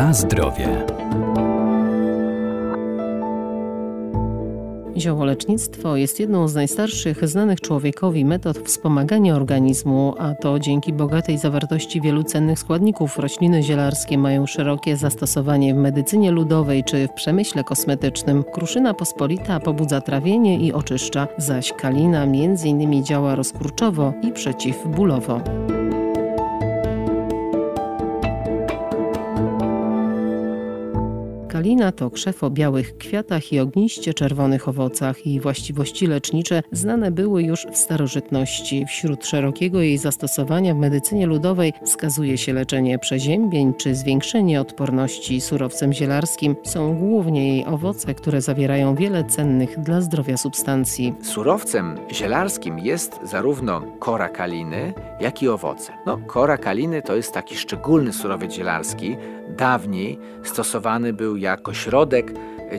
Na zdrowie. Ziołolecznictwo jest jedną z najstarszych znanych człowiekowi metod wspomagania organizmu, a to dzięki bogatej zawartości wielu cennych składników rośliny zielarskie mają szerokie zastosowanie w medycynie ludowej czy w przemyśle kosmetycznym. Kruszyna pospolita pobudza trawienie i oczyszcza, zaś kalina m.in. działa rozkurczowo i przeciwbólowo. Kalina to krzew o białych kwiatach i ogniście czerwonych owocach. i właściwości lecznicze znane były już w starożytności. Wśród szerokiego jej zastosowania w medycynie ludowej wskazuje się leczenie przeziębień czy zwiększenie odporności surowcem zielarskim. Są głównie jej owoce, które zawierają wiele cennych dla zdrowia substancji. Surowcem zielarskim jest zarówno kora kaliny, jak i owoce. No, kora kaliny to jest taki szczególny surowiec zielarski. Dawniej stosowany był jako środek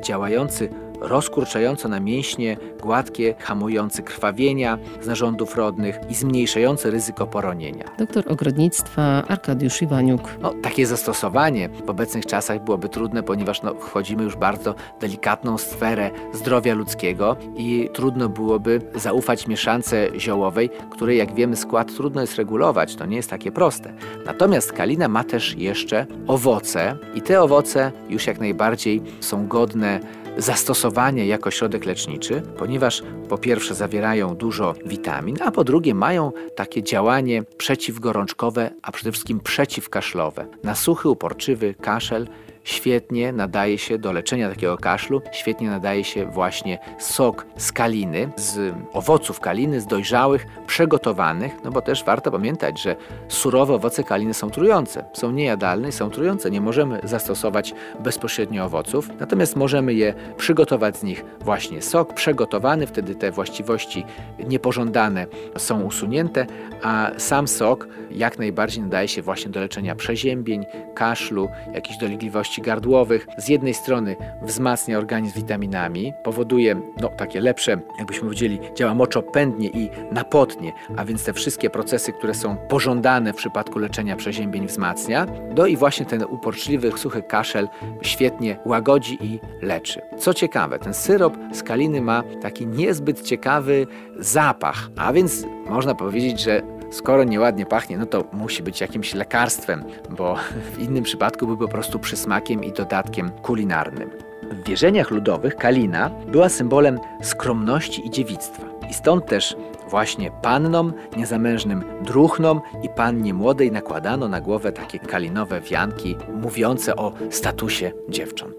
działający rozkurczająco na mięśnie gładkie, hamujący krwawienia z narządów rodnych i zmniejszający ryzyko poronienia. Doktor ogrodnictwa Arkadiusz Iwaniuk. No, takie zastosowanie w obecnych czasach byłoby trudne, ponieważ no, wchodzimy już bardzo delikatną sferę zdrowia ludzkiego i trudno byłoby zaufać mieszance ziołowej, której jak wiemy skład trudno jest regulować, to nie jest takie proste. Natomiast kalina ma też jeszcze owoce i te owoce już jak najbardziej są godne zastosowanie jako środek leczniczy, ponieważ po pierwsze zawierają dużo witamin, a po drugie mają takie działanie przeciwgorączkowe, a przede wszystkim przeciwkaszlowe. Na suchy, uporczywy kaszel świetnie nadaje się do leczenia takiego kaszlu, świetnie nadaje się właśnie sok z kaliny, z owoców kaliny, z dojrzałych, przygotowanych, no bo też warto pamiętać, że surowe owoce kaliny są trujące, są niejadalne i są trujące. Nie możemy zastosować bezpośrednio owoców, natomiast możemy je przygotować z nich właśnie sok przygotowany, wtedy te właściwości niepożądane są usunięte, a sam sok jak najbardziej nadaje się właśnie do leczenia przeziębień, kaszlu, jakichś dolegliwości gardłowych. Z jednej strony wzmacnia organizm witaminami, powoduje no, takie lepsze, jakbyśmy powiedzieli, działa moczopędnie i napotnie, a więc te wszystkie procesy, które są pożądane w przypadku leczenia przeziębień wzmacnia. No i właśnie ten uporczliwy, suchy kaszel świetnie łagodzi i leczy. Co ciekawe, ten syrop z kaliny ma taki niezbyt ciekawy zapach, a więc można powiedzieć, że skoro nieładnie pachnie, no to musi być jakimś lekarstwem, bo w innym przypadku był po prostu przysmakiem i dodatkiem kulinarnym. W wierzeniach ludowych kalina była symbolem skromności i dziewictwa. I stąd też właśnie pannom, niezamężnym druchnom i pannie młodej nakładano na głowę takie kalinowe wianki mówiące o statusie dziewcząt.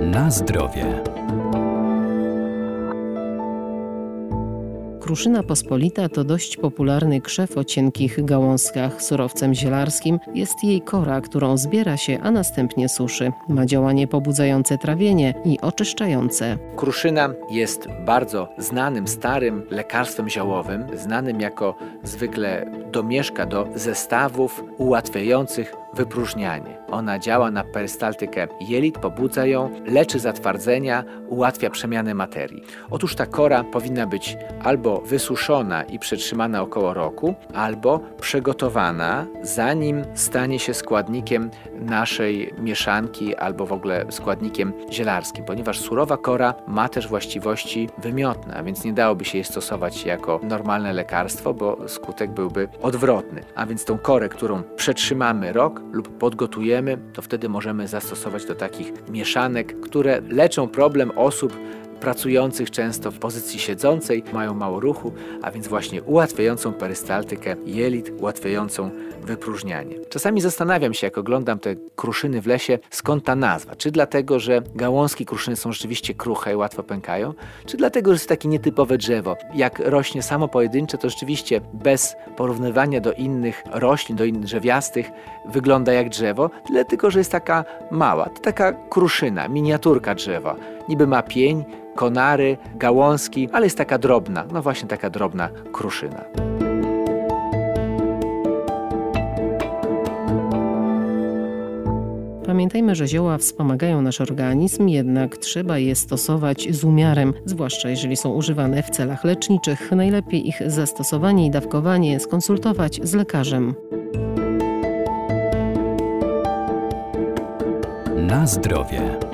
Na zdrowie. Kruszyna pospolita to dość popularny krzew o cienkich gałązkach. Surowcem zielarskim jest jej kora, którą zbiera się, a następnie suszy. Ma działanie pobudzające trawienie i oczyszczające. Kruszyna jest bardzo znanym, starym lekarstwem ziołowym, znanym jako zwykle domieszka do zestawów ułatwiających wypróżnianie. Ona działa na perystaltykę jelit, pobudza ją, leczy zatwardzenia, ułatwia przemianę materii. Otóż ta kora powinna być albo wysuszona i przetrzymana około roku, albo przygotowana, zanim stanie się składnikiem naszej mieszanki albo w ogóle składnikiem zielarskim, ponieważ surowa kora ma też właściwości wymiotne, a więc nie dałoby się jej stosować jako normalne lekarstwo, bo skutek byłby odwrotny. A więc tą korę, którą przetrzymamy rok lub podgotujemy, to wtedy możemy zastosować do takich mieszanek, które leczą problem osób pracujących często w pozycji siedzącej, mają mało ruchu, a więc właśnie ułatwiającą perystaltykę jelit, ułatwiającą wypróżnianie. Czasami zastanawiam się, jak oglądam te kruszyny w lesie, skąd ta nazwa. Czy dlatego, że gałązki kruszyny są rzeczywiście kruche i łatwo pękają, czy dlatego, że jest takie nietypowe drzewo. Jak rośnie samo pojedyncze, to rzeczywiście bez porównywania do innych roślin, do innych drzewiastych, wygląda jak drzewo, tyle tylko, że jest taka mała. To taka kruszyna, miniaturka drzewa. Niby ma pień, konary, gałązki, ale jest taka drobna, no właśnie taka drobna kruszyna. Pamiętajmy, że zioła wspomagają nasz organizm, jednak trzeba je stosować z umiarem, zwłaszcza jeżeli są używane w celach leczniczych. Najlepiej ich zastosowanie i dawkowanie skonsultować z lekarzem. Na zdrowie.